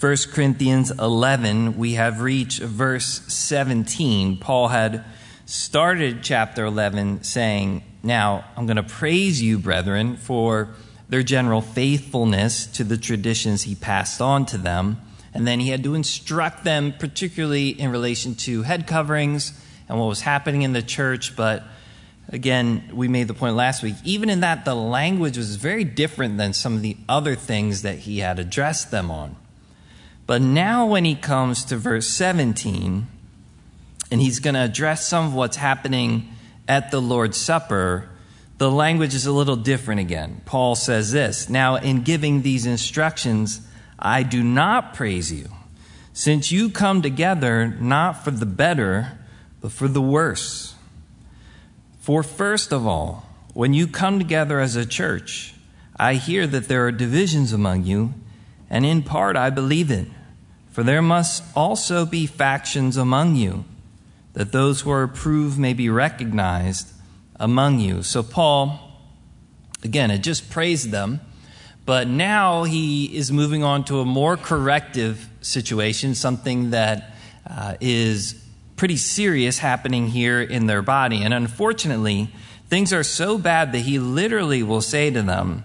1 Corinthians 11, we have reached verse 17. Paul had started chapter 11 saying, Now I'm going to praise you, brethren, for their general faithfulness to the traditions he passed on to them. And then he had to instruct them, particularly in relation to head coverings and what was happening in the church. But again, we made the point last week, even in that, the language was very different than some of the other things that he had addressed them on. But now, when he comes to verse 17, and he's going to address some of what's happening at the Lord's Supper, the language is a little different again. Paul says this Now, in giving these instructions, I do not praise you, since you come together not for the better, but for the worse. For first of all, when you come together as a church, I hear that there are divisions among you, and in part I believe it. For there must also be factions among you, that those who are approved may be recognized among you. So, Paul, again, had just praised them, but now he is moving on to a more corrective situation, something that uh, is pretty serious happening here in their body. And unfortunately, things are so bad that he literally will say to them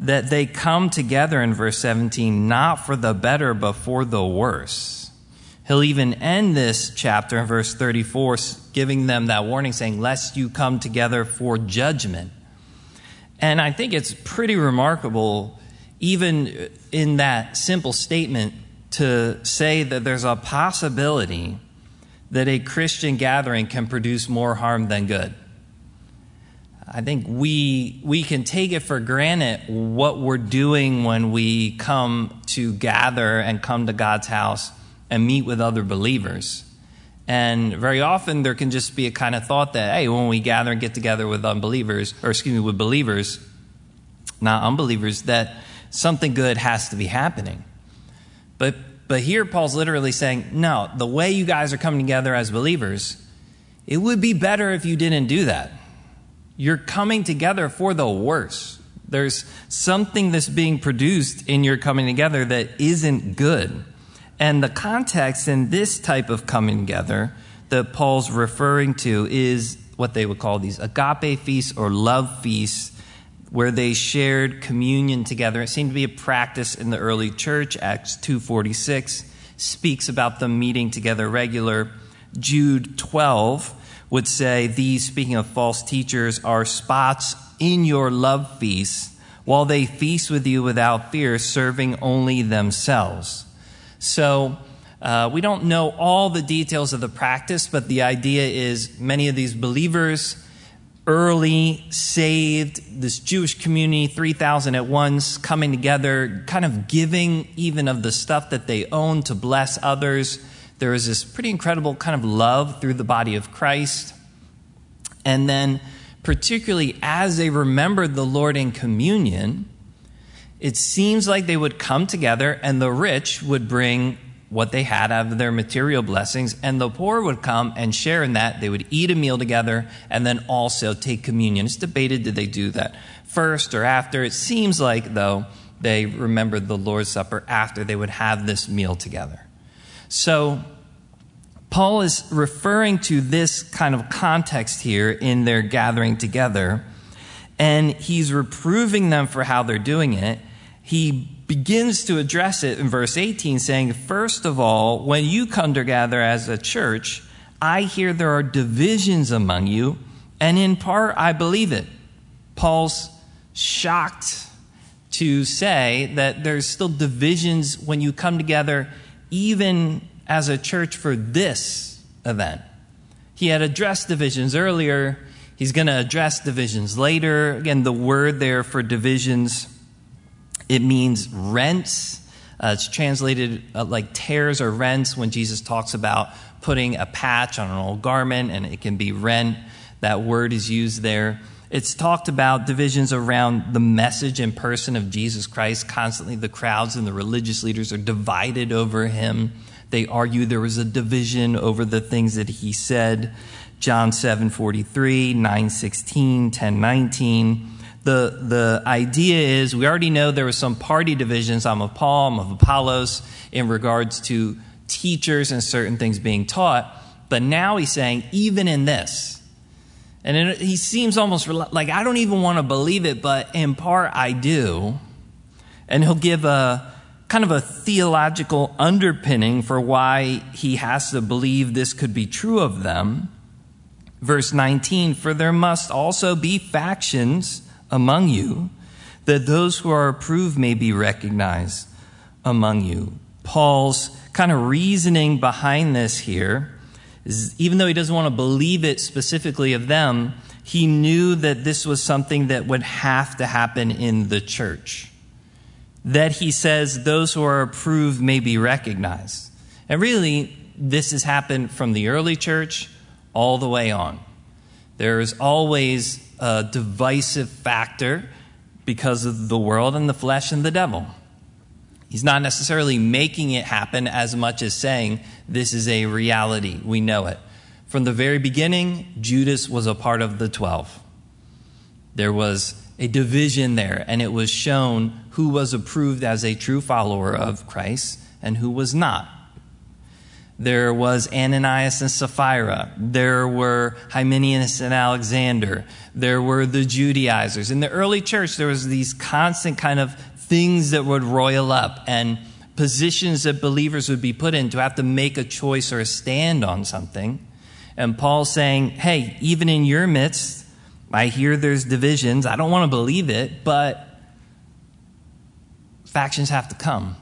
that they come together in verse 17 not for the better, but for the worse. He'll even end this chapter in verse 34, giving them that warning, saying, Lest you come together for judgment. And I think it's pretty remarkable, even in that simple statement, to say that there's a possibility that a Christian gathering can produce more harm than good. I think we, we can take it for granted what we're doing when we come to gather and come to God's house and meet with other believers. And very often there can just be a kind of thought that, hey, when we gather and get together with unbelievers, or excuse me, with believers, not unbelievers, that something good has to be happening. But but here Paul's literally saying, no, the way you guys are coming together as believers, it would be better if you didn't do that. You're coming together for the worse. There's something that's being produced in your coming together that isn't good. And the context in this type of coming together that Paul's referring to is what they would call these agape feasts or love feasts where they shared communion together. It seemed to be a practice in the early church. Acts 2:46 speaks about them meeting together regular. Jude 12 would say these speaking of false teachers are spots in your love feasts while they feast with you without fear serving only themselves. So uh, we don't know all the details of the practice, but the idea is many of these believers early, saved, this Jewish community, 3,000 at once, coming together, kind of giving even of the stuff that they own to bless others. There is this pretty incredible kind of love through the body of Christ. And then, particularly as they remembered the Lord in communion, it seems like they would come together and the rich would bring what they had out of their material blessings, and the poor would come and share in that. They would eat a meal together and then also take communion. It's debated did they do that first or after. It seems like, though, they remembered the Lord's Supper after they would have this meal together. So, Paul is referring to this kind of context here in their gathering together, and he's reproving them for how they're doing it. He begins to address it in verse 18, saying, First of all, when you come together as a church, I hear there are divisions among you, and in part I believe it. Paul's shocked to say that there's still divisions when you come together, even as a church for this event. He had addressed divisions earlier. He's going to address divisions later. Again, the word there for divisions it means rents. Uh, it's translated uh, like tears or rents when Jesus talks about putting a patch on an old garment and it can be rent. That word is used there. It's talked about divisions around the message and person of Jesus Christ. Constantly, the crowds and the religious leaders are divided over him. They argue there was a division over the things that he said. John 7 43, 9 16, 10 19 the, the idea is we already know there were some party divisions. I'm of Paul, I'm of Apollos in regards to teachers and certain things being taught. But now he's saying, even in this, and it, he seems almost like I don't even want to believe it, but in part I do. And he'll give a kind of a theological underpinning for why he has to believe this could be true of them. Verse 19 For there must also be factions among you, that those who are approved may be recognized among you. Paul's kind of reasoning behind this here even though he doesn't want to believe it specifically of them, he knew that this was something that would have to happen in the church. That he says those who are approved may be recognized. And really, this has happened from the early church all the way on. There's always a divisive factor because of the world and the flesh and the devil. He's not necessarily making it happen as much as saying this is a reality. We know it. From the very beginning, Judas was a part of the 12. There was a division there, and it was shown who was approved as a true follower of Christ and who was not. There was Ananias and Sapphira. There were Hymenaeus and Alexander. There were the Judaizers. In the early church, there was these constant kind of things that would roil up and positions that believers would be put in to have to make a choice or a stand on something. And Paul's saying, hey, even in your midst, I hear there's divisions. I don't want to believe it, but factions have to come.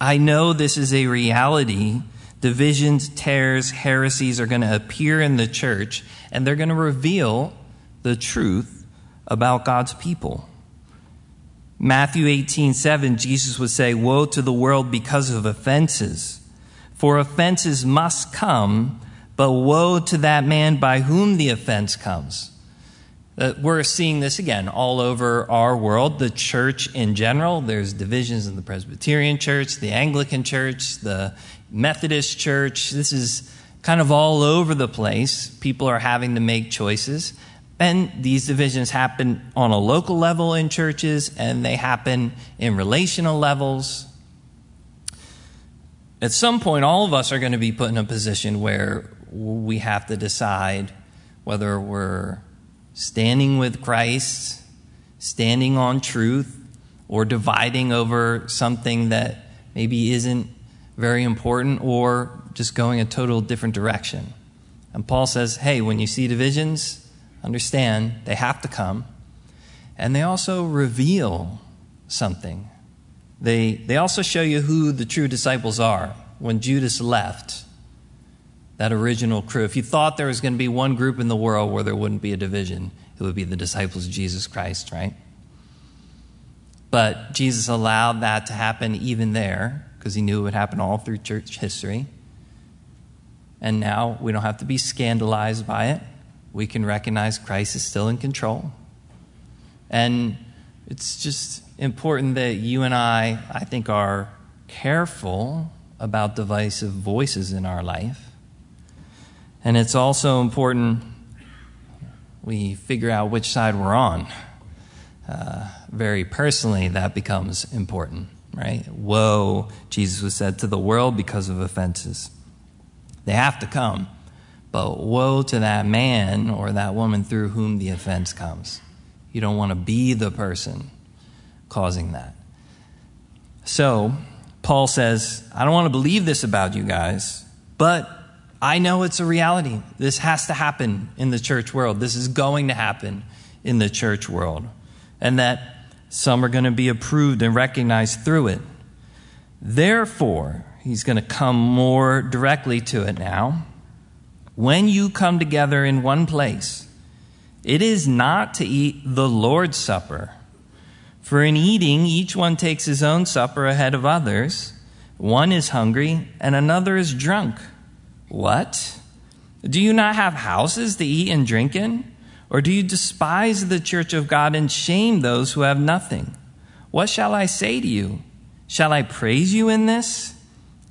I know this is a reality. Divisions, tears, heresies are going to appear in the church, and they're going to reveal the truth about God's people. Matthew 18, 7, Jesus would say, Woe to the world because of offenses. For offenses must come, but woe to that man by whom the offense comes. Uh, we're seeing this again all over our world. The church in general, there's divisions in the Presbyterian church, the Anglican church, the Methodist church. This is kind of all over the place. People are having to make choices. And these divisions happen on a local level in churches, and they happen in relational levels. At some point, all of us are going to be put in a position where we have to decide whether we're standing with Christ, standing on truth, or dividing over something that maybe isn't very important, or just going a total different direction. And Paul says, hey, when you see divisions, understand they have to come. And they also reveal something. They, they also show you who the true disciples are. When Judas left, that original crew. If you thought there was going to be one group in the world where there wouldn't be a division, it would be the disciples of Jesus Christ, right? But Jesus allowed that to happen even there because he knew it would happen all through church history. And now we don't have to be scandalized by it. We can recognize Christ is still in control. And it's just important that you and I, I think, are careful about divisive voices in our life and it's also important we figure out which side we're on. Uh, very personally, that becomes important, right? Woe, Jesus was said to the world because of offenses. They have to come. But woe to that man or that woman through whom the offense comes. You don't want to be the person causing that. So, Paul says, I don't want to believe this about you guys, but I know it's a reality. This has to happen in the church world. This is going to happen in the church world. And that some are going to be approved and recognized through it. Therefore, he's going to come more directly to it now. When you come together in one place, it is not to eat the Lord's Supper. For in eating, each one takes his own supper ahead of others. One is hungry, and another is drunk. What? Do you not have houses to eat and drink in? Or do you despise the church of God and shame those who have nothing? What shall I say to you? Shall I praise you in this?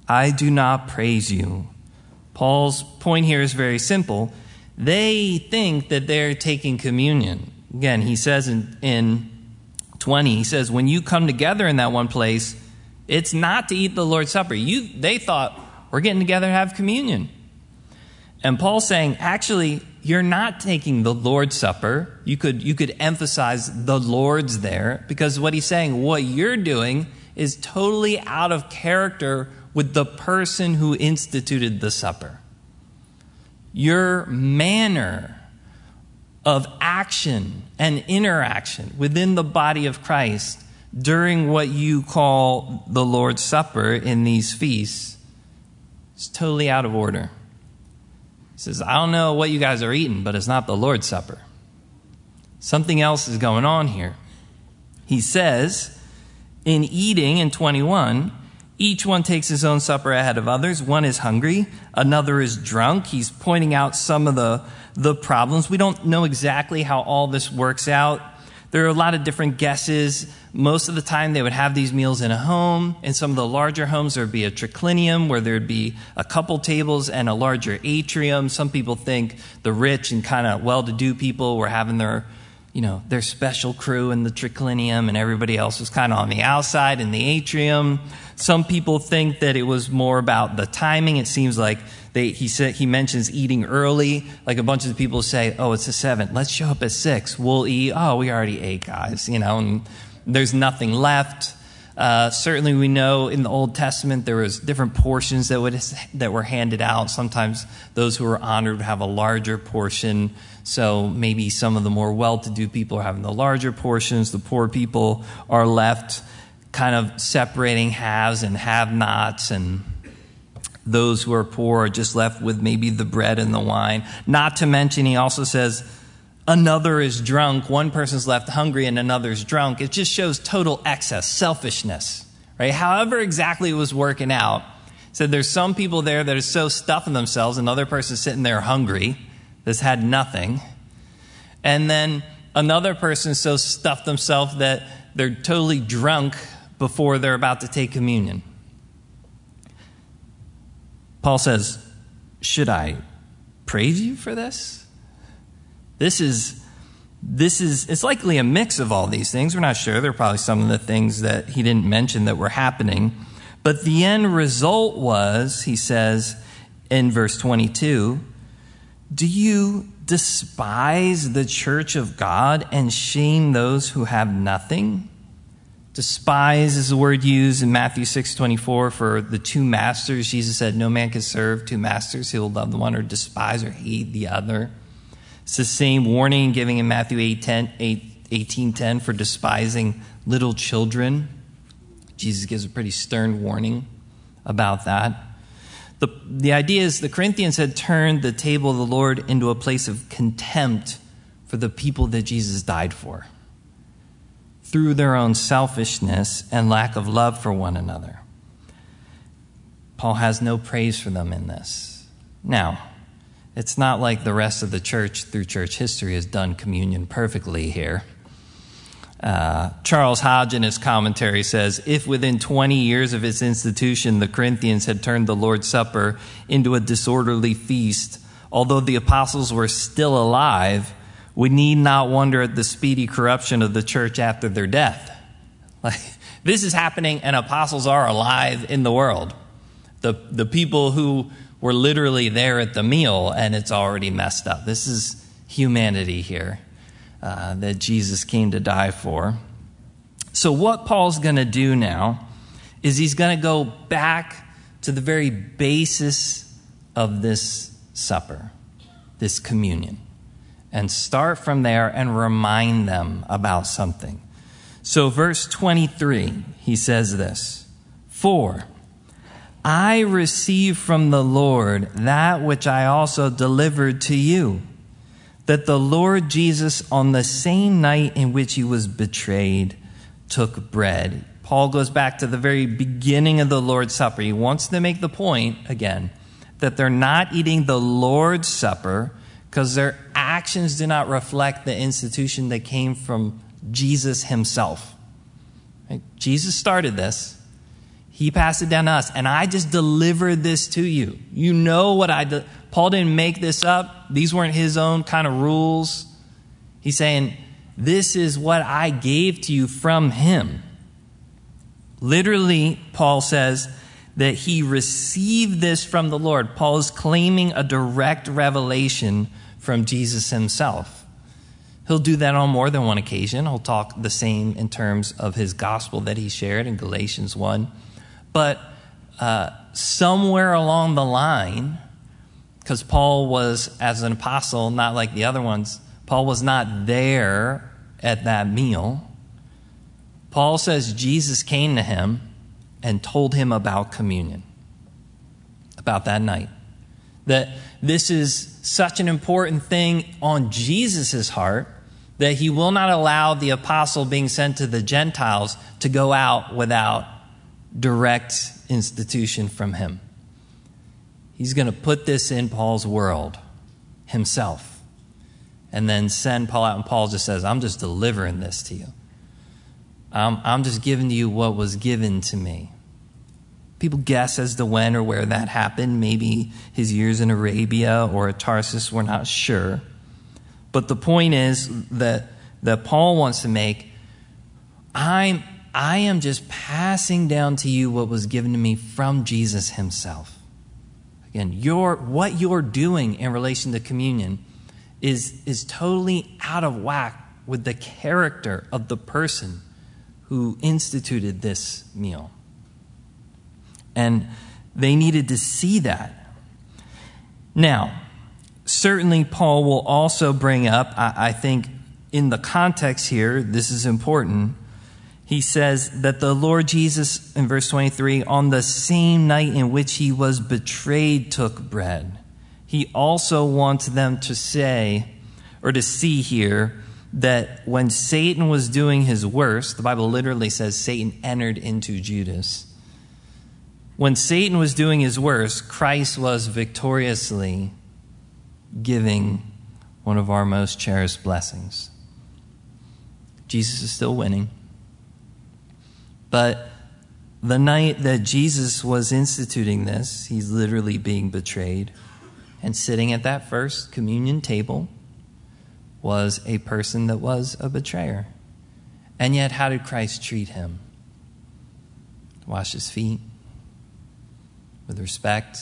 I do not praise you. Paul's point here is very simple. They think that they're taking communion. Again, he says in, in 20, he says, when you come together in that one place, it's not to eat the Lord's Supper. You, they thought, we're getting together to have communion. And Paul's saying, actually, you're not taking the Lord's Supper. You could, you could emphasize the Lord's there because what he's saying, what you're doing is totally out of character with the person who instituted the supper. Your manner of action and interaction within the body of Christ during what you call the Lord's Supper in these feasts is totally out of order. He says, I don't know what you guys are eating, but it's not the Lord's Supper. Something else is going on here. He says, in eating in 21, each one takes his own supper ahead of others. One is hungry, another is drunk. He's pointing out some of the, the problems. We don't know exactly how all this works out. There are a lot of different guesses. Most of the time, they would have these meals in a home. In some of the larger homes, there would be a triclinium where there'd be a couple tables and a larger atrium. Some people think the rich and kind of well to do people were having their you know, their special crew in the triclinium and everybody else was kind of on the outside in the atrium. Some people think that it was more about the timing. It seems like they, he said, he mentions eating early. Like a bunch of people say, oh, it's a seven. Let's show up at six. We'll eat. Oh, we already ate, guys, you know, and there's nothing left. Uh, certainly, we know in the Old Testament there was different portions that would that were handed out. Sometimes those who were honored would have a larger portion. So maybe some of the more well-to-do people are having the larger portions. The poor people are left kind of separating haves and have-nots, and those who are poor are just left with maybe the bread and the wine. Not to mention, he also says another is drunk, one person's left hungry and another's drunk. It just shows total excess, selfishness, right? However, exactly it was working out. Said there's some people there that are so stuffing themselves, another person sitting there hungry that's had nothing. And then another person so stuffed themselves that they're totally drunk before they're about to take communion. Paul says, Should I praise you for this? This is this is it's likely a mix of all these things. We're not sure. There are probably some of the things that he didn't mention that were happening. But the end result was, he says in verse 22, do you despise the church of God and shame those who have nothing? Despise is the word used in Matthew 6:24 for the two masters. Jesus said, "No man can serve two masters. He will love the one or despise or hate the other." It's the same warning giving in Matthew 8, 10, 8, 18 10 for despising little children. Jesus gives a pretty stern warning about that. The, the idea is the Corinthians had turned the table of the Lord into a place of contempt for the people that Jesus died for through their own selfishness and lack of love for one another. Paul has no praise for them in this. Now, it's not like the rest of the church through church history has done communion perfectly here. Uh, Charles Hodge, in his commentary, says if within 20 years of its institution the Corinthians had turned the Lord's Supper into a disorderly feast, although the apostles were still alive, we need not wonder at the speedy corruption of the church after their death. Like, this is happening, and apostles are alive in the world. The, the people who were literally there at the meal and it's already messed up. This is humanity here uh, that Jesus came to die for. So, what Paul's going to do now is he's going to go back to the very basis of this supper, this communion, and start from there and remind them about something. So, verse 23, he says this For I received from the Lord that which I also delivered to you. That the Lord Jesus, on the same night in which he was betrayed, took bread. Paul goes back to the very beginning of the Lord's Supper. He wants to make the point, again, that they're not eating the Lord's Supper because their actions do not reflect the institution that came from Jesus himself. Right? Jesus started this. He passed it down to us, and I just delivered this to you. You know what I did. Paul didn't make this up. These weren't his own kind of rules. He's saying, this is what I gave to you from him. Literally, Paul says that he received this from the Lord. Paul is claiming a direct revelation from Jesus himself. He'll do that on more than one occasion. He'll talk the same in terms of his gospel that he shared in Galatians 1. But uh, somewhere along the line, because Paul was, as an apostle, not like the other ones, Paul was not there at that meal. Paul says Jesus came to him and told him about communion, about that night. That this is such an important thing on Jesus' heart that he will not allow the apostle being sent to the Gentiles to go out without direct institution from him. He's going to put this in Paul's world himself and then send Paul out. And Paul just says, I'm just delivering this to you. I'm, I'm just giving to you what was given to me. People guess as to when or where that happened. Maybe his years in Arabia or at Tarsus, we're not sure. But the point is that, that Paul wants to make I'm, I am just passing down to you what was given to me from Jesus himself. Again, your, what you're doing in relation to communion is, is totally out of whack with the character of the person who instituted this meal. And they needed to see that. Now, certainly, Paul will also bring up, I, I think, in the context here, this is important. He says that the Lord Jesus, in verse 23, on the same night in which he was betrayed, took bread he also wants them to say, or to see here, that when Satan was doing his worst, the Bible literally says Satan entered into Judas. When Satan was doing his worst, Christ was victoriously giving one of our most cherished blessings. Jesus is still winning. But the night that Jesus was instituting this, he's literally being betrayed. And sitting at that first communion table was a person that was a betrayer. And yet, how did Christ treat him? Wash his feet with respect,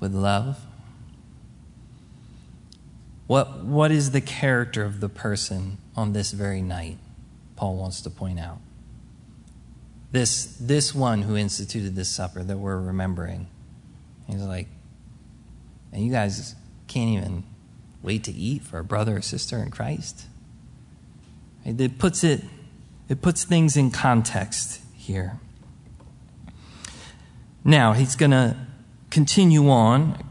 with love. What, what is the character of the person on this very night? Paul wants to point out. This, this one who instituted this supper that we're remembering He's like, and you guys can't even wait to eat for a brother or sister in Christ. It puts it, it puts things in context here. Now he's going to continue on.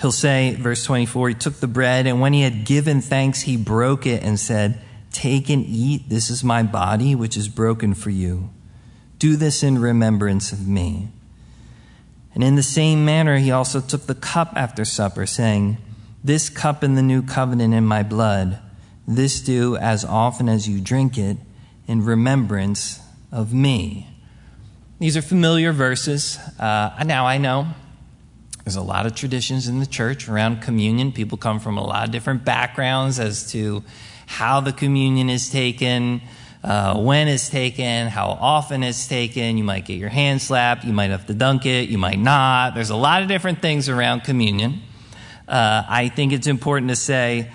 He'll say, verse 24, he took the bread, and when he had given thanks, he broke it and said, Take and eat. This is my body, which is broken for you. Do this in remembrance of me. And in the same manner, he also took the cup after supper, saying, This cup in the new covenant in my blood, this do as often as you drink it in remembrance of me. These are familiar verses. Uh, now, I know there's a lot of traditions in the church around communion. People come from a lot of different backgrounds as to how the communion is taken uh, when it's taken, how often it's taken. You might get your hand slapped. You might have to dunk it. You might not. There's a lot of different things around communion. Uh, I think it's important to say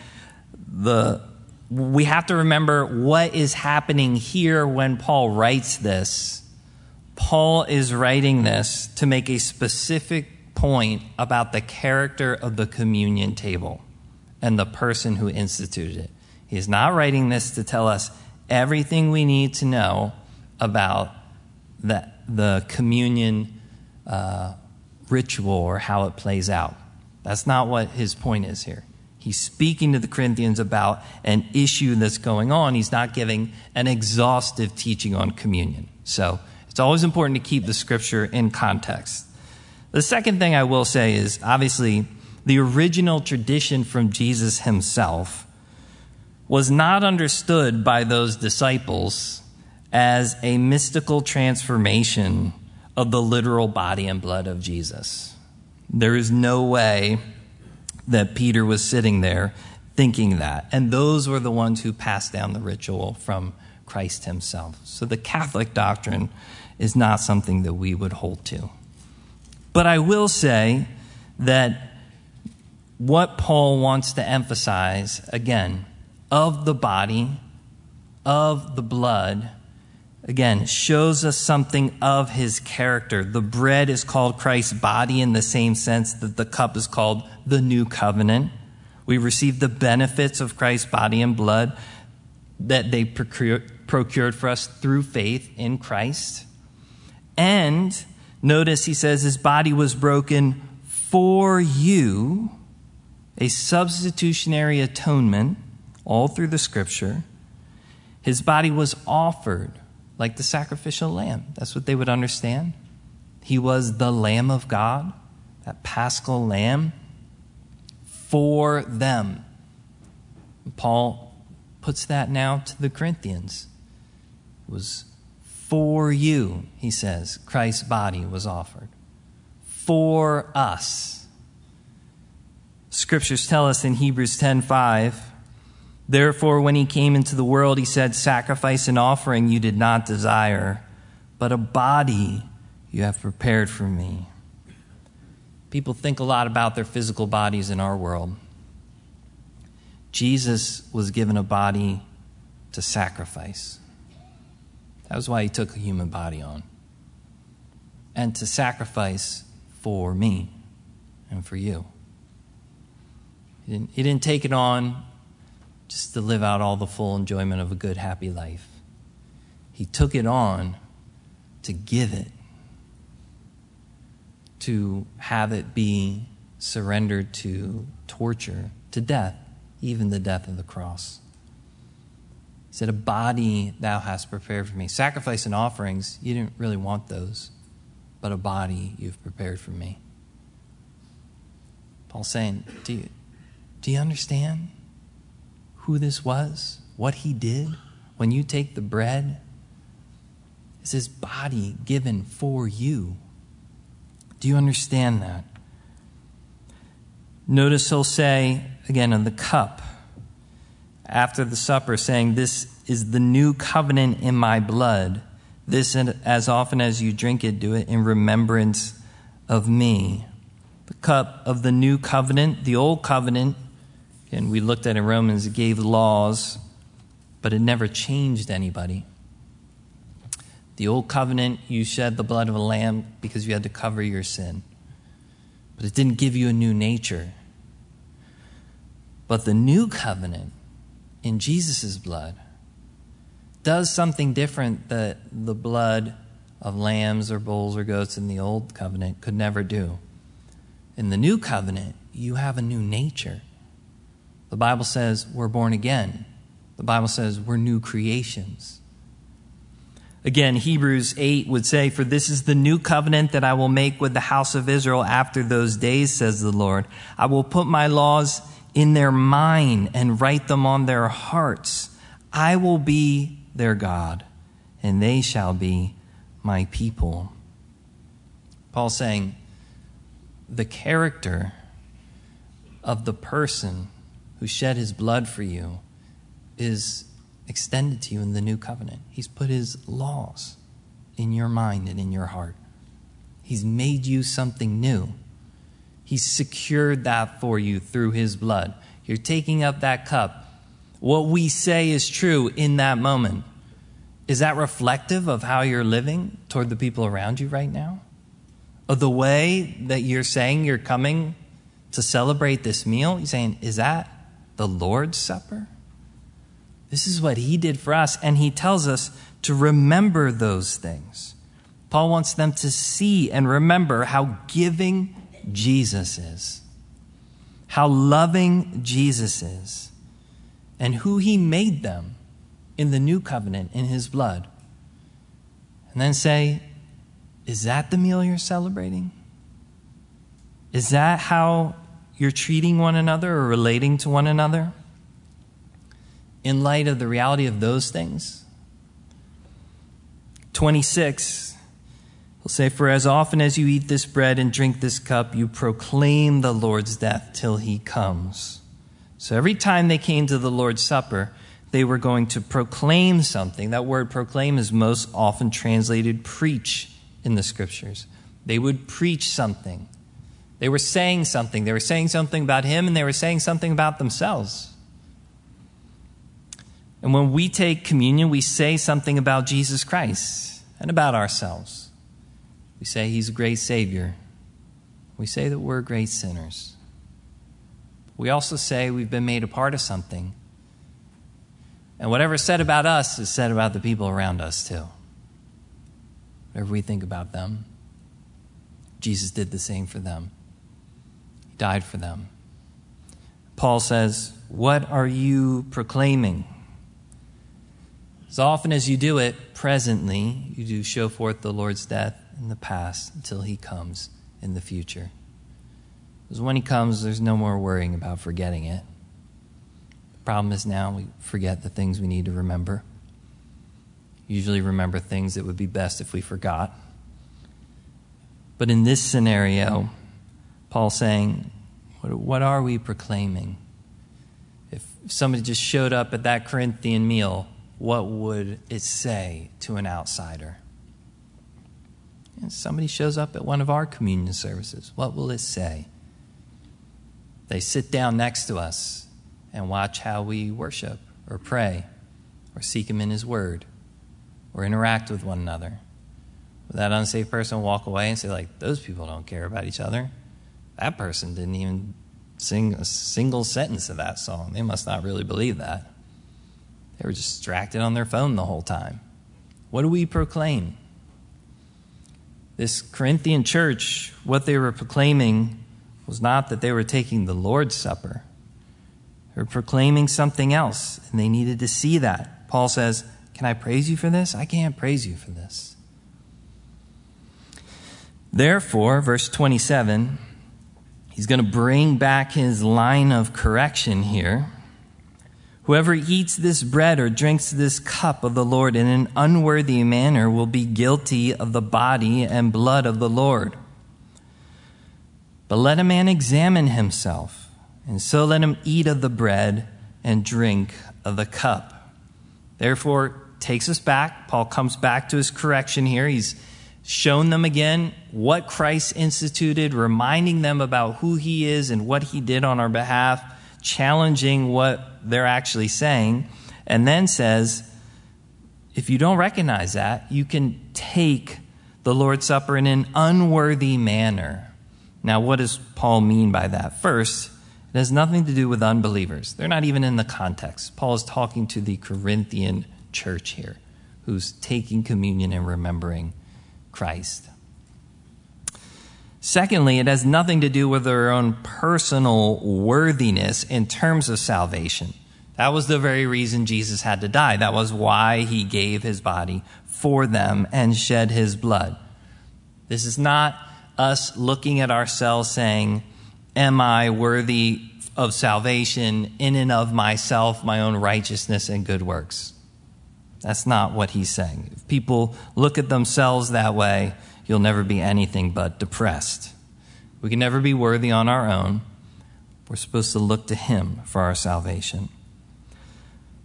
the we have to remember what is happening here when Paul writes this. Paul is writing this to make a specific point about the character of the communion table and the person who instituted it. He's not writing this to tell us everything we need to know about the, the communion uh, ritual or how it plays out. That's not what his point is here. He's speaking to the Corinthians about an issue that's going on. He's not giving an exhaustive teaching on communion. So it's always important to keep the scripture in context. The second thing I will say is obviously the original tradition from Jesus himself was not understood by those disciples as a mystical transformation of the literal body and blood of Jesus. There is no way that Peter was sitting there thinking that. And those were the ones who passed down the ritual from Christ himself. So the Catholic doctrine is not something that we would hold to. But I will say that what Paul wants to emphasize, again, of the body, of the blood, again, shows us something of his character. The bread is called Christ's body in the same sense that the cup is called the new covenant. We receive the benefits of Christ's body and blood that they procured for us through faith in Christ. And notice he says his body was broken for you, a substitutionary atonement all through the scripture. His body was offered like the sacrificial lamb. That's what they would understand. He was the Lamb of God, that paschal lamb for them. Paul puts that now to the Corinthians. It was for you, he says, Christ's body was offered. For us. Scriptures tell us in Hebrews 10:5, Therefore when he came into the world he said, sacrifice and offering you did not desire, but a body you have prepared for me. People think a lot about their physical bodies in our world. Jesus was given a body to sacrifice. That was why he took a human body on. And to sacrifice for me and for you. He didn't, he didn't take it on just to live out all the full enjoyment of a good, happy life. He took it on to give it, to have it be surrendered to torture, to death, even the death of the cross. He said, A body thou hast prepared for me. Sacrifice and offerings, you didn't really want those, but a body you've prepared for me. Paul's saying, Do you, do you understand who this was? What he did? When you take the bread, it's his body given for you. Do you understand that? Notice he'll say, again, on the cup, after the supper, saying, This is the new covenant in my blood. This, as often as you drink it, do it in remembrance of me. The cup of the new covenant, the old covenant, and we looked at it in Romans, it gave laws, but it never changed anybody. The old covenant, you shed the blood of a lamb because you had to cover your sin. But it didn't give you a new nature. But the new covenant, in Jesus' blood does something different that the blood of lambs or bulls or goats in the old covenant could never do. In the new covenant, you have a new nature. The Bible says we're born again. The Bible says we're new creations. Again, Hebrews 8 would say, For this is the new covenant that I will make with the house of Israel after those days, says the Lord. I will put my laws in their mind and write them on their hearts. I will be their God, and they shall be my people. Paul saying, the character of the person who shed his blood for you is extended to you in the new covenant. He's put his laws in your mind and in your heart. He's made you something new. He's secured that for you through His blood. You're taking up that cup. What we say is true in that moment. Is that reflective of how you're living toward the people around you right now? Of the way that you're saying you're coming to celebrate this meal? You're saying, is that the Lord's Supper? This is what He did for us, and He tells us to remember those things. Paul wants them to see and remember how giving Jesus is, how loving Jesus is, and who he made them in the new covenant in his blood. And then say, Is that the meal you're celebrating? Is that how you're treating one another or relating to one another? In light of the reality of those things? 26 He'll say, For as often as you eat this bread and drink this cup, you proclaim the Lord's death till he comes. So every time they came to the Lord's Supper, they were going to proclaim something. That word proclaim is most often translated preach in the scriptures. They would preach something. They were saying something. They were saying something about Him and they were saying something about themselves. And when we take communion, we say something about Jesus Christ and about ourselves. We say He's a great Savior. We say that we're great sinners. We also say we've been made a part of something. And whatever's said about us is said about the people around us, too. Whatever we think about them, Jesus did the same for them. He died for them. Paul says, What are you proclaiming? As often as you do it presently, you do show forth the Lord's death in the past until he comes in the future. Because when he comes, there's no more worrying about forgetting it. The problem is now we forget the things we need to remember. Usually remember things that would be best if we forgot. But in this scenario, Paul's saying, what, what are we proclaiming? If somebody just showed up at that Corinthian meal, what would it say to an outsider? And somebody shows up at one of our communion services, what will it say? They sit down next to us and watch how we worship or pray or seek Him in His Word or interact with one another. Would that unsafe person walk away and say, like, those people don't care about each other? That person didn't even sing a single sentence of that song. They must not really believe that. They were distracted on their phone the whole time. What do we proclaim? This Corinthian church, what they were proclaiming was not that they were taking the Lord's Supper. They were proclaiming something else, and they needed to see that. Paul says, Can I praise you for this? I can't praise you for this. Therefore, verse 27, he's going to bring back his line of correction here. Whoever eats this bread or drinks this cup of the Lord in an unworthy manner will be guilty of the body and blood of the Lord. But let a man examine himself, and so let him eat of the bread and drink of the cup. Therefore, takes us back. Paul comes back to his correction here. He's shown them again what Christ instituted, reminding them about who he is and what he did on our behalf challenging what they're actually saying, and then says, if you don't recognize that, you can take the Lord's Supper in an unworthy manner. Now, what does Paul mean by that? First, it has nothing to do with unbelievers. They're not even in the context. Paul is talking to the Corinthian church here, who's taking communion and remembering Christ. Secondly, it has nothing to do with their own personal worthiness in terms of salvation. That was the very reason Jesus had to die. That was why he gave his body for them and shed his blood. This is not us looking at ourselves saying, Am I worthy of salvation in and of myself, my own righteousness and good works? That's not what he's saying. If people look at themselves that way, you'll never be anything but depressed. We can never be worthy on our own. We're supposed to look to Him for our salvation.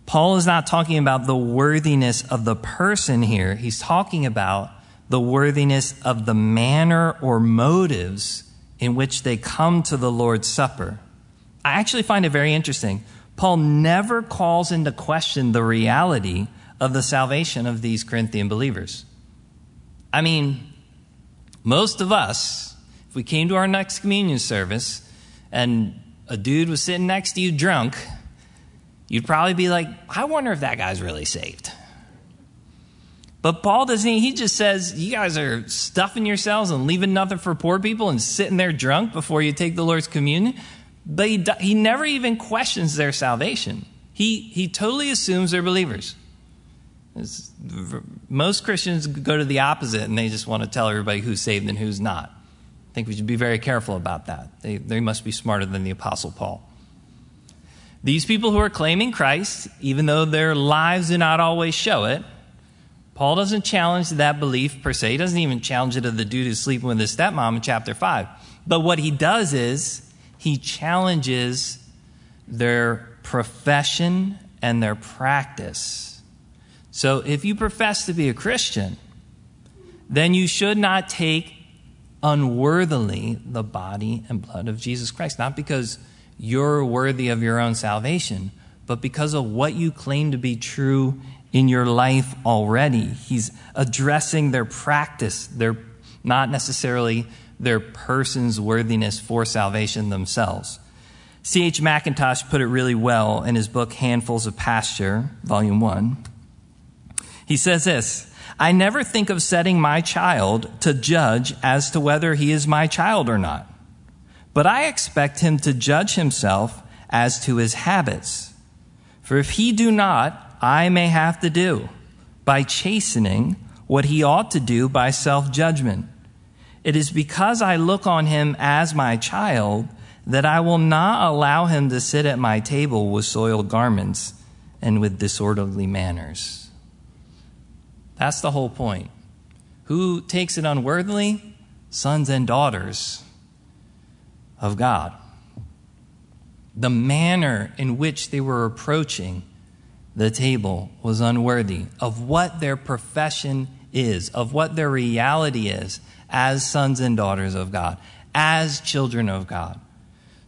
Paul is not talking about the worthiness of the person here. He's talking about the worthiness of the manner or motives in which they come to the Lord's Supper. I actually find it very interesting. Paul never calls into question the reality of the salvation of these Corinthian believers. I mean, most of us, if we came to our next communion service and a dude was sitting next to you drunk, you'd probably be like, I wonder if that guy's really saved. But Paul doesn't, he just says, You guys are stuffing yourselves and leaving nothing for poor people and sitting there drunk before you take the Lord's communion. But he, he never even questions their salvation. He, he totally assumes they're believers. It's, most Christians go to the opposite and they just want to tell everybody who's saved and who's not. I think we should be very careful about that. They, they must be smarter than the Apostle Paul. These people who are claiming Christ, even though their lives do not always show it, Paul doesn't challenge that belief per se. He doesn't even challenge it of the dude who's sleeping with his stepmom in chapter 5. But what he does is he challenges their profession and their practice. So if you profess to be a Christian, then you should not take unworthily the body and blood of Jesus Christ, not because you're worthy of your own salvation, but because of what you claim to be true in your life already. He's addressing their practice, their not necessarily their person's worthiness for salvation themselves. C.H. Mackintosh put it really well in his book Handfuls of Pasture, Volume 1. He says this I never think of setting my child to judge as to whether he is my child or not, but I expect him to judge himself as to his habits. For if he do not, I may have to do by chastening what he ought to do by self judgment. It is because I look on him as my child that I will not allow him to sit at my table with soiled garments and with disorderly manners. That's the whole point. Who takes it unworthily? Sons and daughters of God. The manner in which they were approaching the table was unworthy of what their profession is, of what their reality is as sons and daughters of God, as children of God.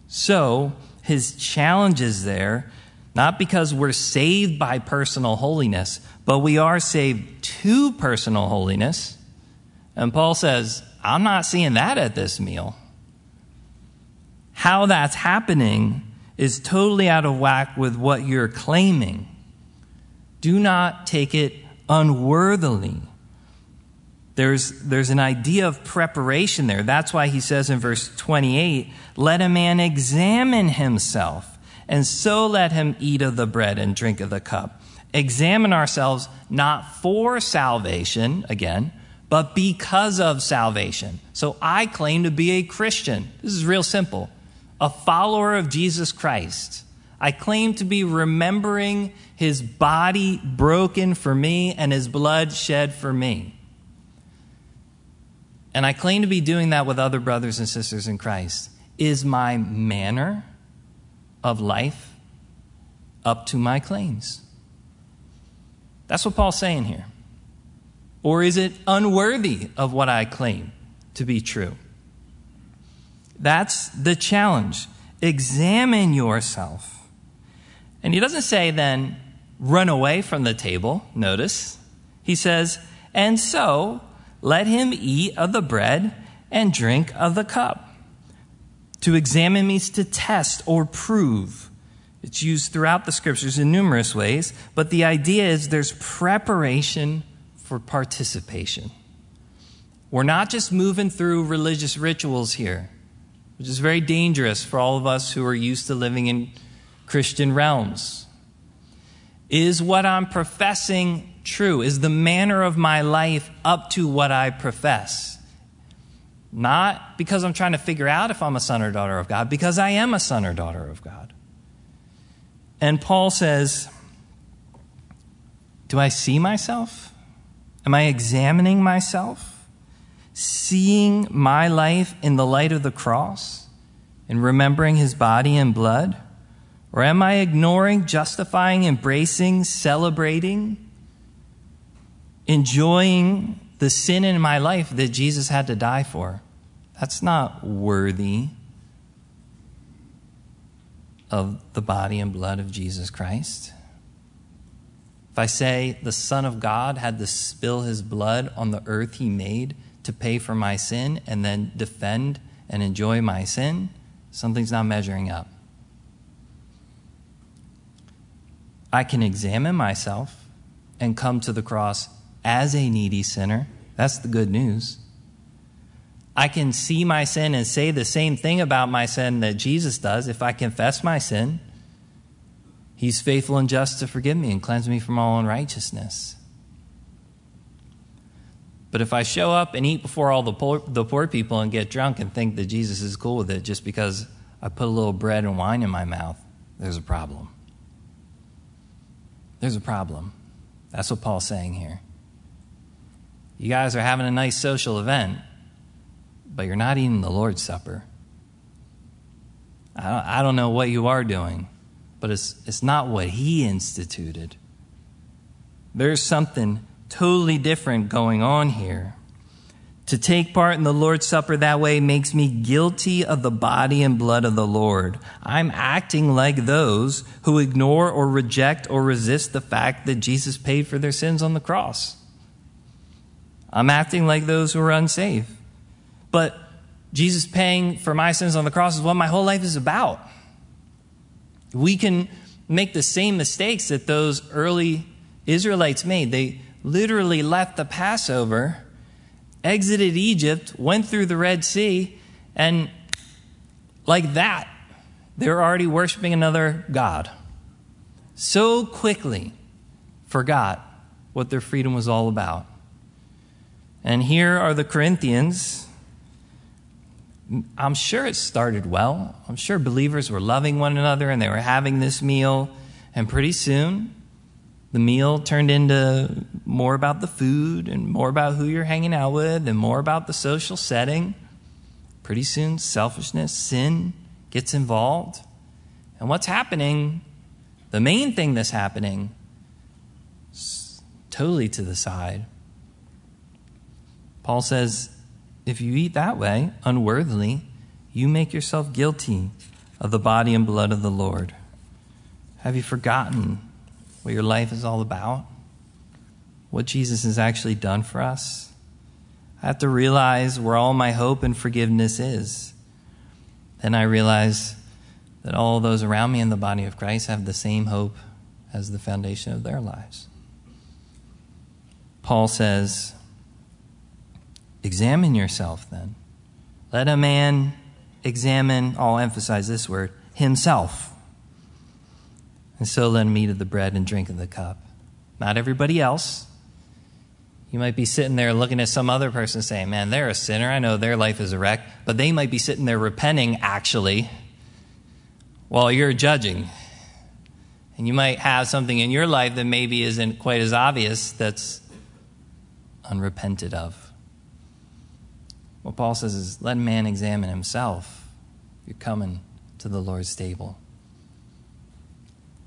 So, his challenge is there, not because we're saved by personal holiness, but we are saved to personal holiness. And Paul says, I'm not seeing that at this meal. How that's happening is totally out of whack with what you're claiming. Do not take it unworthily. There's, there's an idea of preparation there. That's why he says in verse 28 let a man examine himself, and so let him eat of the bread and drink of the cup. Examine ourselves not for salvation, again, but because of salvation. So I claim to be a Christian. This is real simple. A follower of Jesus Christ. I claim to be remembering his body broken for me and his blood shed for me. And I claim to be doing that with other brothers and sisters in Christ. Is my manner of life up to my claims? That's what Paul's saying here. Or is it unworthy of what I claim to be true? That's the challenge. Examine yourself. And he doesn't say then, run away from the table. Notice. He says, and so let him eat of the bread and drink of the cup. To examine means to test or prove. It's used throughout the scriptures in numerous ways, but the idea is there's preparation for participation. We're not just moving through religious rituals here, which is very dangerous for all of us who are used to living in Christian realms. Is what I'm professing true? Is the manner of my life up to what I profess? Not because I'm trying to figure out if I'm a son or daughter of God, because I am a son or daughter of God. And Paul says, Do I see myself? Am I examining myself? Seeing my life in the light of the cross and remembering his body and blood? Or am I ignoring, justifying, embracing, celebrating enjoying the sin in my life that Jesus had to die for. That's not worthy of the body and blood of Jesus Christ. If I say the Son of God had to spill his blood on the earth he made to pay for my sin and then defend and enjoy my sin, something's not measuring up. I can examine myself and come to the cross as a needy sinner. That's the good news. I can see my sin and say the same thing about my sin that Jesus does if I confess my sin. He's faithful and just to forgive me and cleanse me from all unrighteousness. But if I show up and eat before all the poor, the poor people and get drunk and think that Jesus is cool with it just because I put a little bread and wine in my mouth, there's a problem. There's a problem. That's what Paul's saying here. You guys are having a nice social event, but you're not eating the Lord's Supper. I don't, I don't know what you are doing, but it's, it's not what he instituted. There's something totally different going on here. To take part in the Lord's Supper that way makes me guilty of the body and blood of the Lord. I'm acting like those who ignore or reject or resist the fact that Jesus paid for their sins on the cross. I'm acting like those who are unsafe. But Jesus paying for my sins on the cross is what my whole life is about. We can make the same mistakes that those early Israelites made. They literally left the Passover exited Egypt, went through the Red Sea, and like that, they're already worshiping another God. So quickly forgot what their freedom was all about. And here are the Corinthians. I'm sure it started well. I'm sure believers were loving one another and they were having this meal. And pretty soon, the meal turned into more about the food and more about who you're hanging out with and more about the social setting. Pretty soon, selfishness, sin gets involved. And what's happening, the main thing that's happening, totally to the side. Paul says, if you eat that way, unworthily, you make yourself guilty of the body and blood of the Lord. Have you forgotten what your life is all about, what Jesus has actually done for us. I have to realize where all my hope and forgiveness is. Then I realize that all those around me in the body of Christ have the same hope as the foundation of their lives. Paul says, Examine yourself then. Let a man examine, I'll emphasize this word, himself. And so let him eat of the bread and drink of the cup. Not everybody else. You might be sitting there looking at some other person saying, Man, they're a sinner. I know their life is a wreck. But they might be sitting there repenting, actually, while you're judging. And you might have something in your life that maybe isn't quite as obvious that's unrepented of. What Paul says is let man examine himself. You're coming to the Lord's table.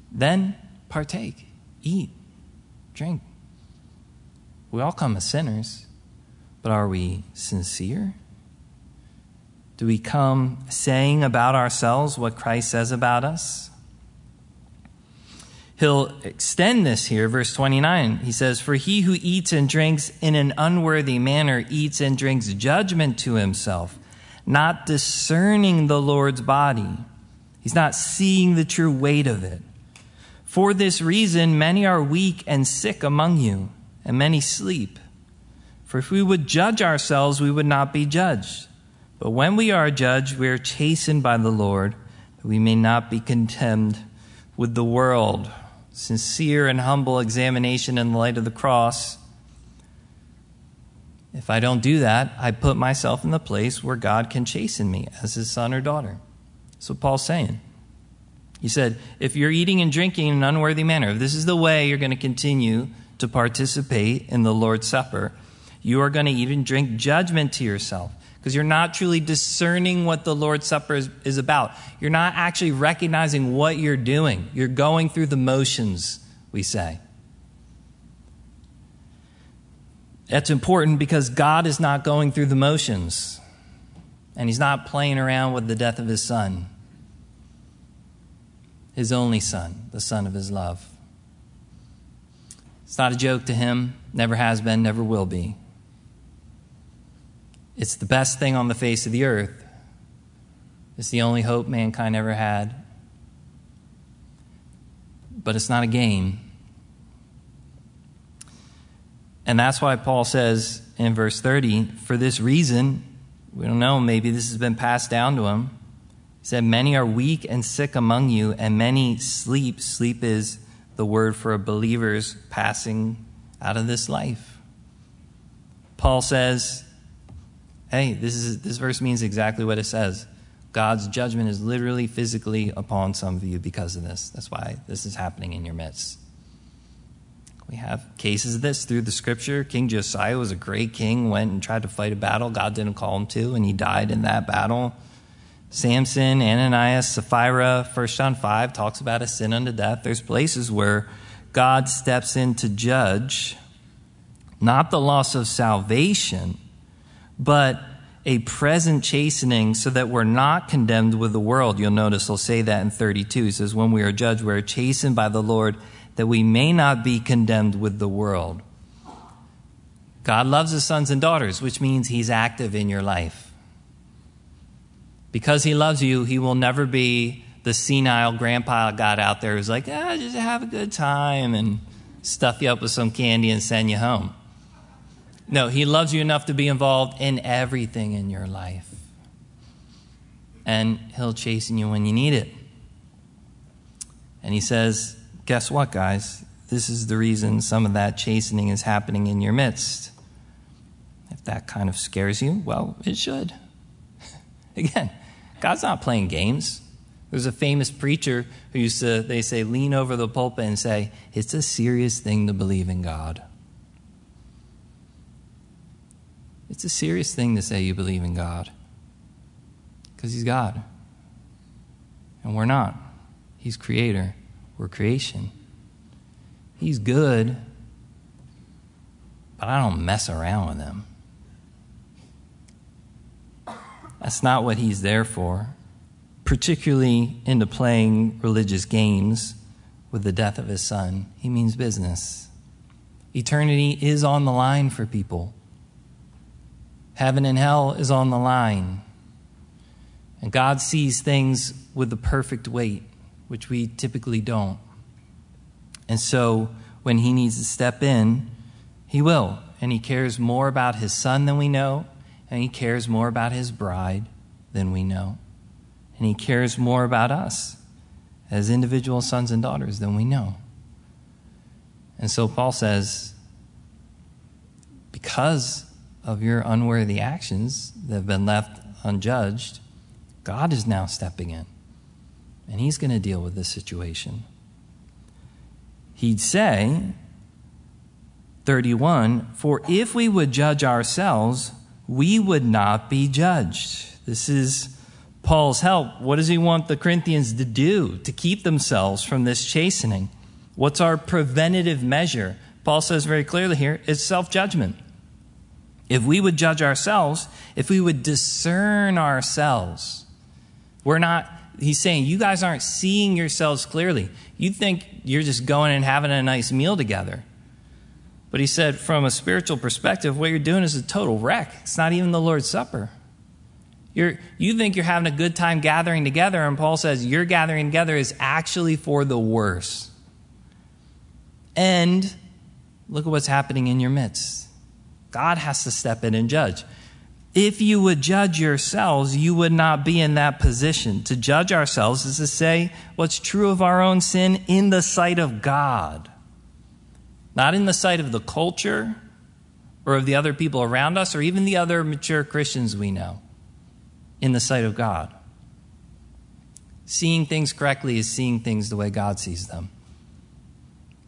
Then partake, eat, drink. We all come as sinners, but are we sincere? Do we come saying about ourselves what Christ says about us? He'll extend this here, verse 29. He says, For he who eats and drinks in an unworthy manner eats and drinks judgment to himself, not discerning the Lord's body. He's not seeing the true weight of it. For this reason, many are weak and sick among you, and many sleep. For if we would judge ourselves, we would not be judged. But when we are judged, we are chastened by the Lord, that we may not be condemned with the world. Sincere and humble examination in the light of the cross. If I don't do that, I put myself in the place where God can chasten me as his son or daughter. That's what Paul's saying. He said, if you're eating and drinking in an unworthy manner, if this is the way you're going to continue to participate in the Lord's Supper, you are going to even drink judgment to yourself because you're not truly discerning what the Lord's Supper is, is, about. You're not actually recognizing what you're doing. You're going through the motions, we say. That's important because God is not going through the motions, and He's not playing around with the death of His Son his only son, the son of his love. It's not a joke to him, never has been, never will be. It's the best thing on the face of the earth. It's the only hope mankind ever had. But it's not a game. And that's why Paul says in verse 30 for this reason, we don't know, maybe this has been passed down to him He said, Many are weak and sick among you, and many sleep. Sleep is the word for a believer's passing out of this life. Paul says, Hey, this, is, this verse means exactly what it says. God's judgment is literally physically upon some of you because of this. That's why this is happening in your midst. We have cases of this through the scripture. King Josiah was a great king, went and tried to fight a battle God didn't call him to, and he died in that battle. Samson, Ananias, Sapphira, 1 John 5 talks about a sin unto death. There's places where God steps in to judge not the loss of salvation, but a present chastening so that we're not condemned with the world. You'll notice he'll say that in 32. He says, When we are judged, we are chastened by the Lord that we may not be condemned with the world. God loves his sons and daughters, which means he's active in your life. Because he loves you, he will never be the senile grandpa God out there who's like, ah, just have a good time and stuff you up with some candy and send you home. No, he loves you enough to be involved in everything in your life. And he'll chasten you when you need it. And he says, guess what, guys? This is the reason some of that chastening is happening in your midst. If that kind of scares you, well, it should. Again, God's not playing games. There's a famous preacher who used to, they say, lean over the pulpit and say, It's a serious thing to believe in God. It's a serious thing to say you believe in God because He's God. And we're not. He's creator, we're creation. He's good, but I don't mess around with Him. That's not what He's there for, particularly into playing religious games with the death of His Son. He means business. Eternity is on the line for people. Heaven and hell is on the line. And God sees things with the perfect weight, which we typically don't. And so when He needs to step in, He will. And He cares more about His Son than we know, and He cares more about His bride than we know. And He cares more about us as individual sons and daughters than we know. And so Paul says, because of your unworthy actions that have been left unjudged, God is now stepping in. And He's going to deal with this situation. He'd say, 31, For if we would judge ourselves, we would not be judged. This is Paul's help. What does he want the Corinthians to do to keep themselves from this chastening? What's our preventative measure? Paul says very clearly here it's self judgment. If we would judge ourselves, if we would discern ourselves, we're not, he's saying, you guys aren't seeing yourselves clearly. You think you're just going and having a nice meal together. But he said, from a spiritual perspective, what you're doing is a total wreck. It's not even the Lord's Supper. You're, you think you're having a good time gathering together, and Paul says your gathering together is actually for the worse. And look at what's happening in your midst. God has to step in and judge. If you would judge yourselves, you would not be in that position. To judge ourselves is to say what's true of our own sin in the sight of God, not in the sight of the culture or of the other people around us or even the other mature Christians we know, in the sight of God. Seeing things correctly is seeing things the way God sees them.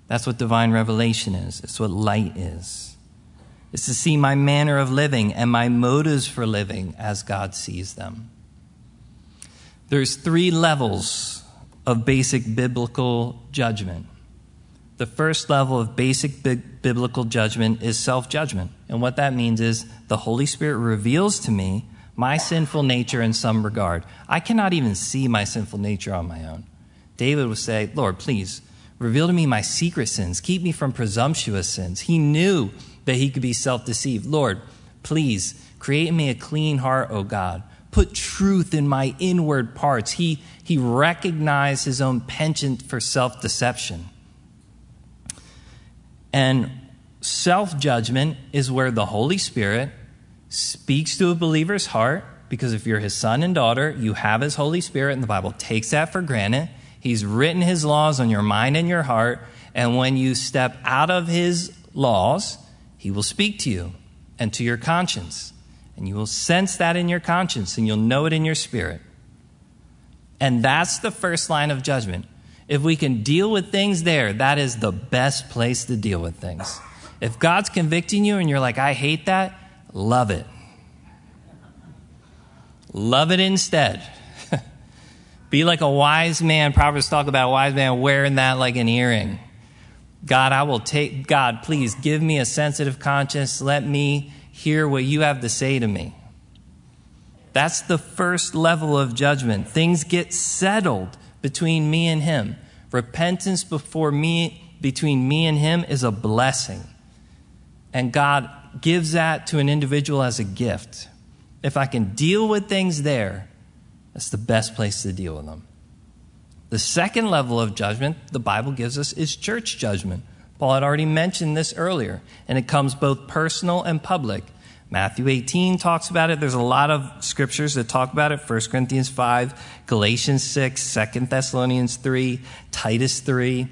That's what divine revelation is, it's what light is is to see my manner of living and my motives for living as God sees them. There's three levels of basic biblical judgment. The first level of basic bi- biblical judgment is self judgment. And what that means is the Holy Spirit reveals to me my sinful nature in some regard. I cannot even see my sinful nature on my own. David would say, Lord, please reveal to me my secret sins. Keep me from presumptuous sins. He knew that he could be self deceived. Lord, please create in me a clean heart, O God. Put truth in my inward parts. He, he recognized his own penchant for self deception. And self judgment is where the Holy Spirit speaks to a believer's heart, because if you're his son and daughter, you have his Holy Spirit, and the Bible takes that for granted. He's written his laws on your mind and your heart, and when you step out of his laws, he will speak to you and to your conscience. And you will sense that in your conscience and you'll know it in your spirit. And that's the first line of judgment. If we can deal with things there, that is the best place to deal with things. If God's convicting you and you're like, I hate that, love it. Love it instead. Be like a wise man. Proverbs talk about a wise man wearing that like an earring. God, I will take, God, please give me a sensitive conscience. Let me hear what you have to say to me. That's the first level of judgment. Things get settled between me and him. Repentance before me, between me and him is a blessing. And God gives that to an individual as a gift. If I can deal with things there, that's the best place to deal with them. The second level of judgment the Bible gives us is church judgment. Paul had already mentioned this earlier, and it comes both personal and public. Matthew 18 talks about it. There's a lot of scriptures that talk about it 1 Corinthians 5, Galatians 6, 2 Thessalonians 3, Titus 3.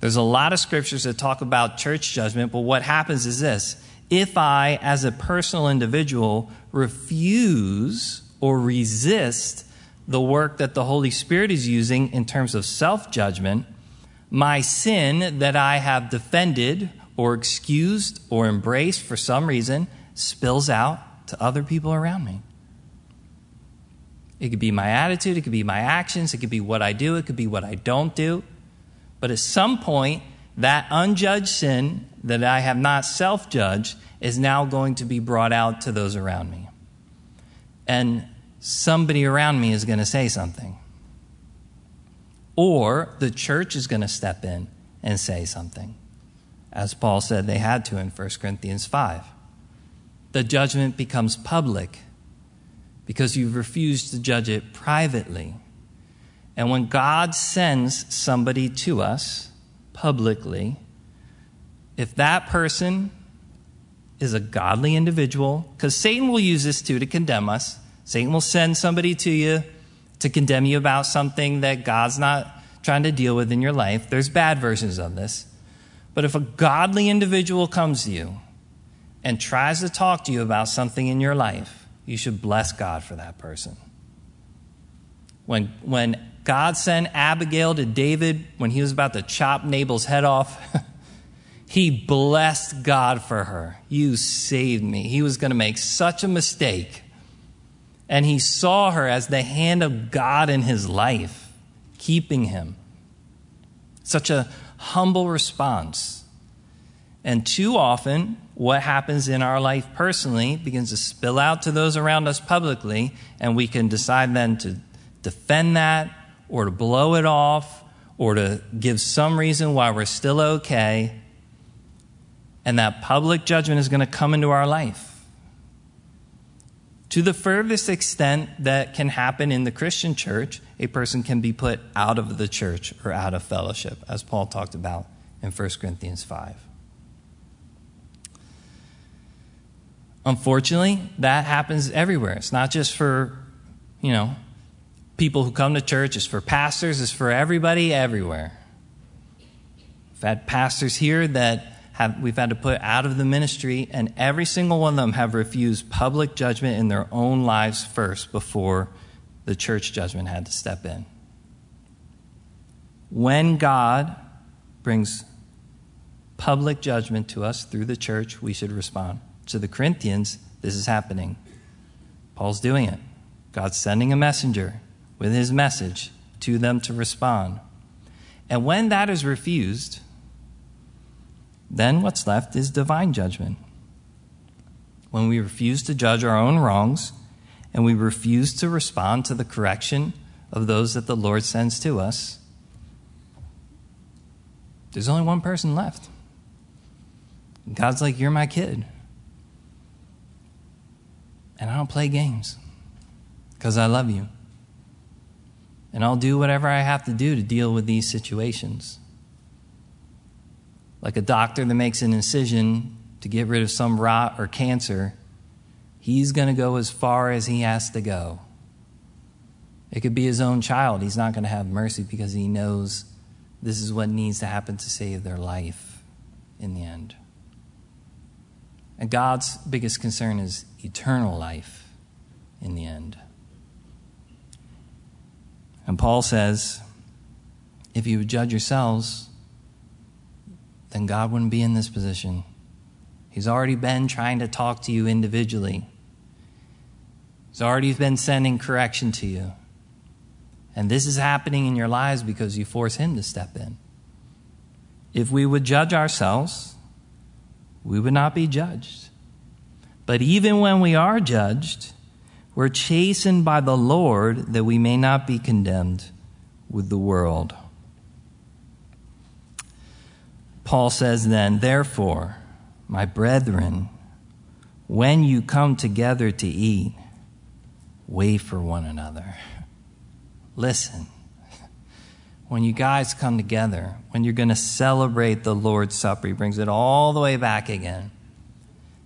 There's a lot of scriptures that talk about church judgment, but what happens is this if I, as a personal individual, refuse or resist the work that the Holy Spirit is using in terms of self judgment, my sin that I have defended or excused or embraced for some reason spills out to other people around me. It could be my attitude, it could be my actions, it could be what I do, it could be what I don't do. But at some point, that unjudged sin that I have not self judged is now going to be brought out to those around me. And somebody around me is going to say something. Or the church is going to step in and say something, as Paul said they had to in 1 Corinthians 5 the judgment becomes public because you've refused to judge it privately. And when God sends somebody to us publicly, if that person is a godly individual, because Satan will use this too to condemn us, Satan will send somebody to you to condemn you about something that God's not trying to deal with in your life. There's bad versions of this. But if a godly individual comes to you and tries to talk to you about something in your life, you should bless God for that person. When, when God sent Abigail to David when he was about to chop Nabal's head off, he blessed God for her. You saved me. He was going to make such a mistake. And he saw her as the hand of God in his life, keeping him. Such a humble response. And too often, what happens in our life personally begins to spill out to those around us publicly, and we can decide then to defend that or to blow it off or to give some reason why we're still okay. And that public judgment is going to come into our life. To the furthest extent that can happen in the Christian church, a person can be put out of the church or out of fellowship, as Paul talked about in 1 Corinthians 5. Unfortunately, that happens everywhere. It's not just for, you know, people who come to church, it's for pastors, it's for everybody everywhere. I've had pastors here that have, we've had to put out of the ministry, and every single one of them have refused public judgment in their own lives first before the church judgment had to step in. When God brings public judgment to us through the church, we should respond to the Corinthians, this is happening. Paul's doing it. God's sending a messenger with his message to them to respond. And when that is refused, then what's left is divine judgment. When we refuse to judge our own wrongs and we refuse to respond to the correction of those that the Lord sends to us, there's only one person left. God's like, You're my kid. And I don't play games because I love you. And I'll do whatever I have to do to deal with these situations. Like a doctor that makes an incision to get rid of some rot or cancer, he's going to go as far as he has to go. It could be his own child. He's not going to have mercy because he knows this is what needs to happen to save their life in the end. And God's biggest concern is eternal life in the end. And Paul says, if you judge yourselves, then God wouldn't be in this position. He's already been trying to talk to you individually. He's already been sending correction to you. And this is happening in your lives because you force Him to step in. If we would judge ourselves, we would not be judged. But even when we are judged, we're chastened by the Lord that we may not be condemned with the world. Paul says then, therefore, my brethren, when you come together to eat, wait for one another. Listen, when you guys come together, when you're going to celebrate the Lord's Supper, he brings it all the way back again.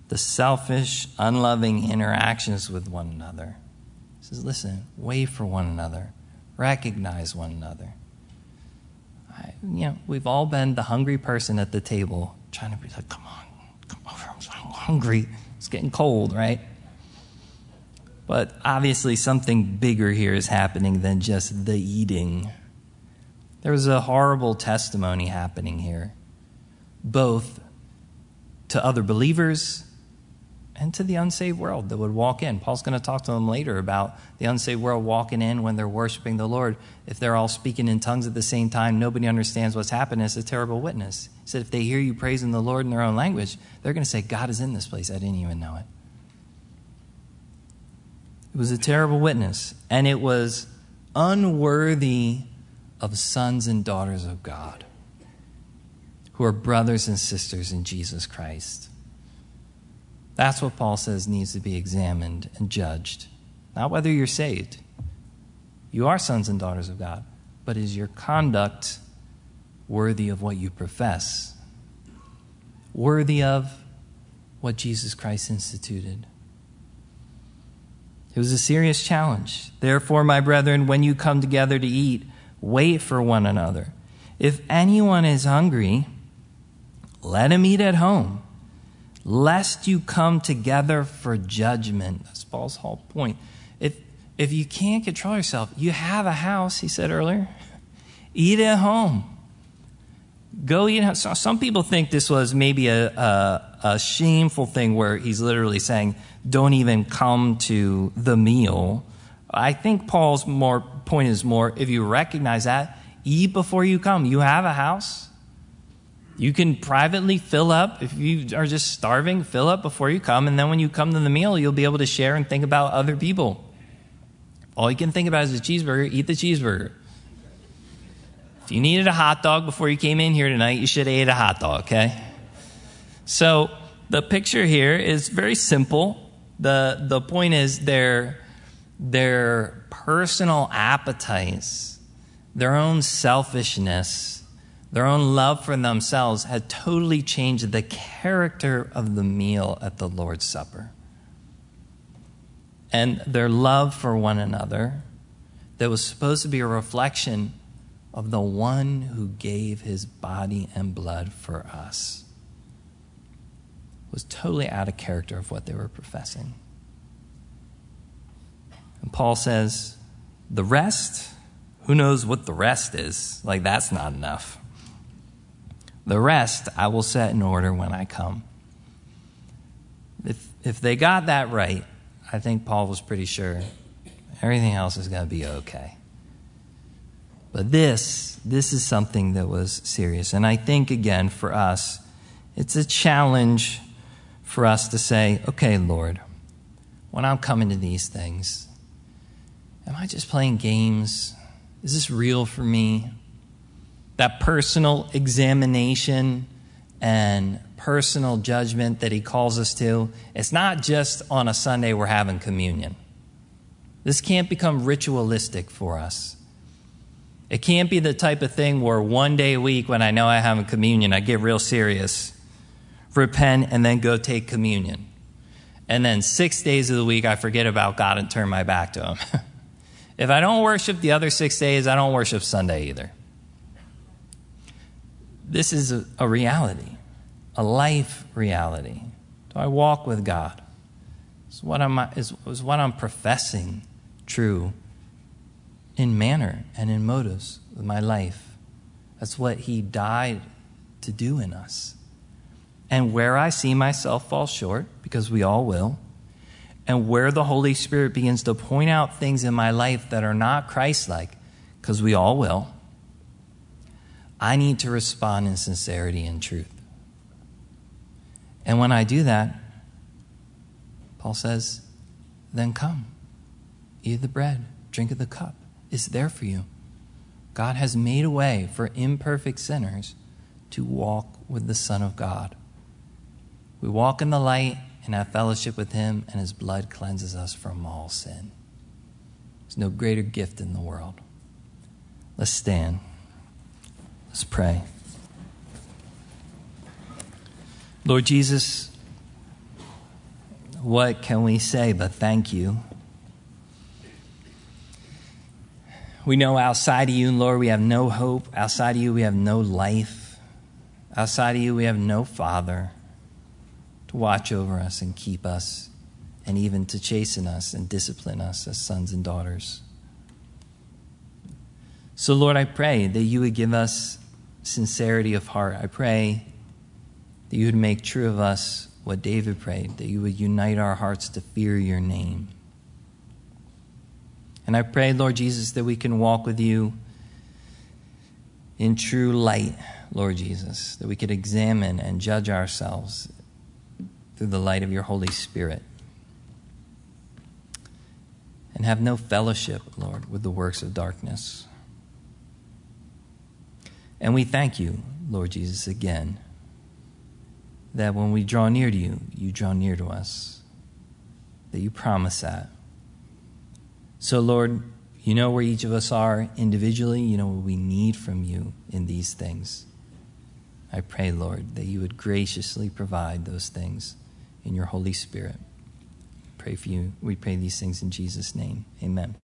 The selfish, unloving interactions with one another. He says, listen, wait for one another, recognize one another. You know, we've all been the hungry person at the table, trying to be like, come on, come over, I'm so hungry. It's getting cold, right? But obviously, something bigger here is happening than just the eating. There was a horrible testimony happening here, both to other believers and to the unsaved world that would walk in. Paul's going to talk to them later about the unsaved world walking in when they're worshiping the Lord. If they're all speaking in tongues at the same time, nobody understands what's happening. It's a terrible witness. He said if they hear you praising the Lord in their own language, they're going to say, God is in this place. I didn't even know it. It was a terrible witness, and it was unworthy of sons and daughters of God who are brothers and sisters in Jesus Christ. That's what Paul says needs to be examined and judged. Not whether you're saved. You are sons and daughters of God. But is your conduct worthy of what you profess? Worthy of what Jesus Christ instituted? It was a serious challenge. Therefore, my brethren, when you come together to eat, wait for one another. If anyone is hungry, let him eat at home, lest you come together for judgment. That's Paul's whole point. If, if you can't control yourself, you have a house, he said earlier, eat at home. Go eat. at home. Some people think this was maybe a, a, a shameful thing where he's literally saying, don't even come to the meal. I think Paul's more point is more if you recognize that, eat before you come. You have a house. You can privately fill up if you are just starving, fill up before you come, and then when you come to the meal, you'll be able to share and think about other people. All you can think about is a cheeseburger, eat the cheeseburger. If you needed a hot dog before you came in here tonight, you should have ate a hot dog, okay? So the picture here is very simple. The, the point is their, their personal appetites, their own selfishness, their own love for themselves had totally changed the character of the meal at the Lord's Supper. And their love for one another, that was supposed to be a reflection of the one who gave his body and blood for us, was totally out of character of what they were professing. And Paul says, the rest, who knows what the rest is? Like, that's not enough. The rest I will set in order when I come. If, if they got that right, I think Paul was pretty sure everything else is going to be okay. But this, this is something that was serious. And I think, again, for us, it's a challenge for us to say, okay, Lord, when I'm coming to these things, Am I just playing games? Is this real for me? That personal examination and personal judgment that he calls us to, it's not just on a Sunday we're having communion. This can't become ritualistic for us. It can't be the type of thing where one day a week, when I know I have a communion, I get real serious, repent, and then go take communion. And then six days of the week, I forget about God and turn my back to Him. If I don't worship the other six days, I don't worship Sunday either. This is a, a reality, a life reality. Do I walk with God? Is what I'm, is, is what I'm professing true in manner and in motives with my life? That's what He died to do in us. And where I see myself fall short, because we all will, and where the Holy Spirit begins to point out things in my life that are not Christ like, because we all will, I need to respond in sincerity and truth. And when I do that, Paul says, then come, eat the bread, drink of the cup. It's there for you. God has made a way for imperfect sinners to walk with the Son of God. We walk in the light and have fellowship with Him, and His blood cleanses us from all sin. There's no greater gift in the world. Let's stand. Let's pray. Lord Jesus, what can we say but thank you? We know outside of you, Lord, we have no hope. Outside of you, we have no life. Outside of you, we have no Father to watch over us and keep us, and even to chasten us and discipline us as sons and daughters. So, Lord, I pray that you would give us sincerity of heart. I pray that you would make true of us what David prayed, that you would unite our hearts to fear your name. And I pray, Lord Jesus, that we can walk with you in true light, Lord Jesus, that we could examine and judge ourselves through the light of your Holy Spirit. And have no fellowship, Lord, with the works of darkness. And we thank you, Lord Jesus, again, that when we draw near to you, you draw near to us, that you promise that. So, Lord, you know where each of us are individually, you know what we need from you in these things. I pray, Lord, that you would graciously provide those things in your Holy Spirit. Pray for you. We pray these things in Jesus' name. Amen.